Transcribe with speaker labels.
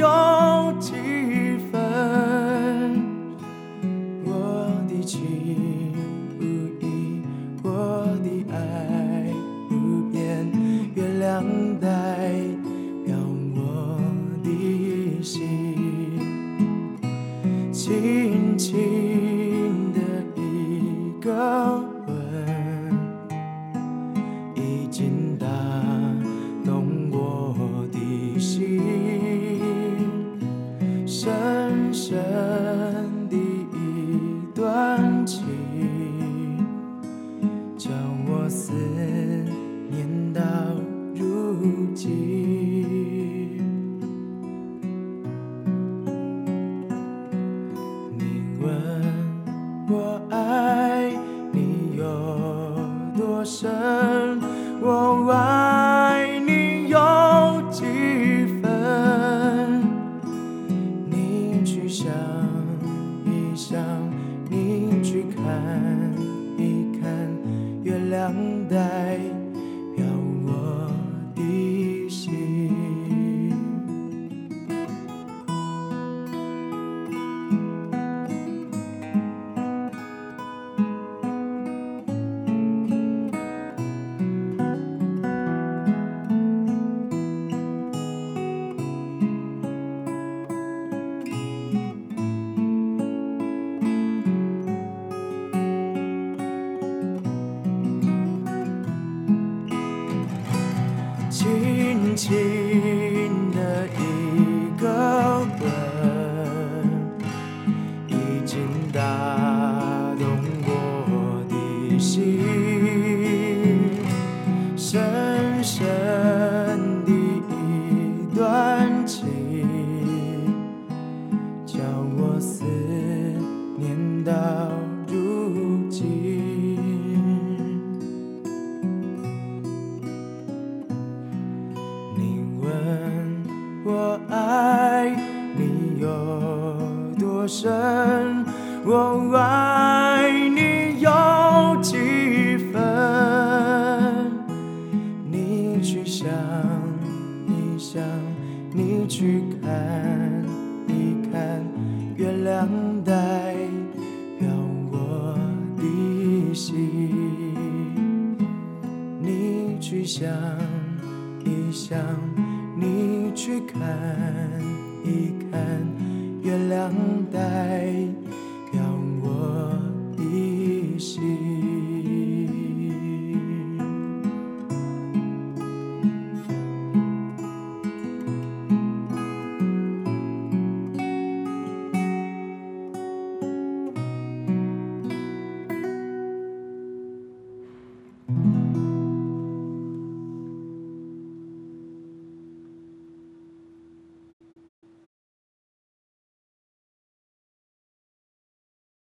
Speaker 1: 有几分？我的情等待。轻轻的一个吻，已经打动我的心，我爱你有几分？你去想一想，你去看一看，月亮代表我的心。你去想一想，你去看，